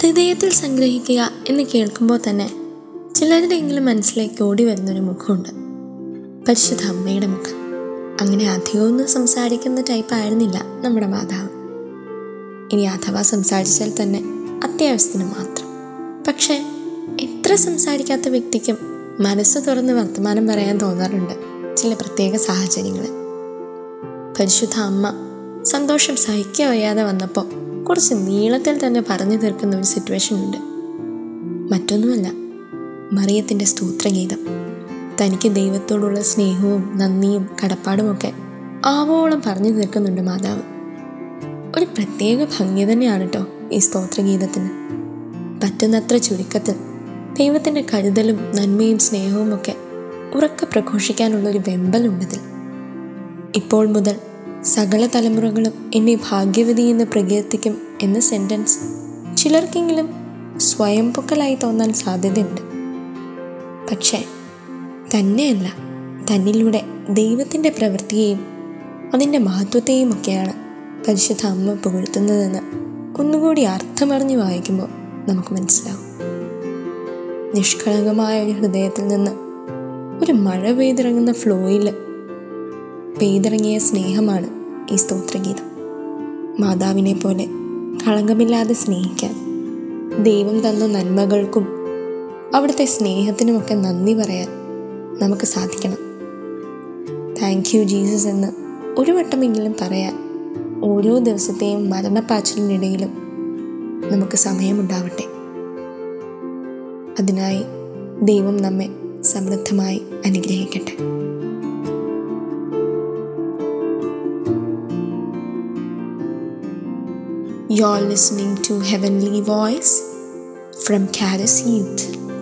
ഹൃദയത്തിൽ സംഗ്രഹിക്കുക എന്ന് കേൾക്കുമ്പോൾ തന്നെ ചിലരുടെയെങ്കിലും മനസ്സിലേക്ക് ഓടി വരുന്നൊരു മുഖമുണ്ട്. പരിശുദ്ധ അമ്മയുടെ മുഖം. അങ്ങനെ അധികമൊന്നും സംസാരിക്കുന്ന ടൈപ്പ് ആയിരുന്നില്ല നമ്മുടെ മാതാവ്. ഇനി അഥവാ സംസാരിച്ചാൽ തന്നെ അത്യാവശ്യത്തിന് മാത്രം. പക്ഷേ എത്ര സംസാരിക്കാത്ത വ്യക്തിക്കും മനസ്സ് തുറന്ന് വർത്തമാനം പറയാൻ തോന്നാറുണ്ട് ചില പ്രത്യേക സാഹചര്യങ്ങളിൽ പരിശുദ്ധ അമ്മ സന്തോഷം സഹിക്കവയ്യാതെ വന്നപ്പോൾ കുറച്ച് നീളത്തിൽ തന്നെ പറഞ്ഞു തീർക്കുന്ന ഒരു സിറ്റുവേഷൻ ഉണ്ട്. മറ്റൊന്നുമല്ല മറിയത്തിന്റെ സ്തോത്രഗീതം തനിക്ക് ദൈവത്തോടുള്ള സ്നേഹവും നന്ദിയും കടപ്പാടുമൊക്കെ ആവോളം പറഞ്ഞു തീർക്കുന്നുണ്ട് മാതാവ്. ഒരു പ്രത്യേക ഭംഗി തന്നെയാണ് കേട്ടോ ഈ സ്തോത്രഗീതത്തിന്. പറ്റുന്നത്ര ചുരുക്കത്തിൽ ദൈവത്തിന്റെ കരുതലും നന്മയും സ്നേഹവും ഒക്കെ ഉറക്കെ പ്രഘോഷിക്കാനുള്ളൊരു വെമ്പലുണ്ടതിൽ. ഇപ്പോൾ മുതൽ സകല തലമുറകളും എന്നെ ഭാഗ്യവതി എന്ന് പ്രകീർത്തിക്കും എന്ന സെന്റൻസ് ചിലർക്കെങ്കിലും സ്വയം പൊക്കലായി തോന്നാൻ സാധ്യതയുണ്ട്. പക്ഷേ തന്നെയല്ല തന്നിലൂടെ ദൈവത്തിന്റെ പ്രവൃത്തിയെയും അതിന്റെ മഹത്വത്തെയും ഒക്കെയാണ് പരിശുദ്ധ അമ്മ പുകഴ്ത്തുന്നതെന്ന് ഒന്നുകൂടി അർത്ഥമറിഞ്ഞ് വായിക്കുമ്പോൾ നമുക്ക് മനസ്സിലാവും. നിഷ്കളങ്കമായ ഒരു ഹൃദയത്തിൽ നിന്ന് ഒരു മഴ പെയ്തിറങ്ങുന്ന ഫ്ലോയിൽ പെയ്തിറങ്ങിയ സ്നേഹമാണ് ഈ സ്തോത്രഗീതം മാതാവിനെ പോലെ കളങ്കമില്ലാതെ സ്നേഹിക്കാൻ ദൈവം തന്ന നന്മകൾക്കും അവിടുത്തെ സ്നേഹത്തിനുമൊക്കെ നന്ദി പറയാൻ നമുക്ക് സാധിക്കണം. താങ്ക് യു ജീസസ് എന്ന് ഒരു വട്ടമെങ്കിലും പറയാൻ ഓരോ ദിവസത്തെയും മരണപ്പാച്ചിലിനിടയിലും നമുക്ക് സമയമുണ്ടാവട്ടെ. അതിനായി ദൈവം നമ്മെ സമൃദ്ധമായി അനുഗ്രഹിക്കട്ടെ. You're listening to Heavenly Voice from Caris Youth.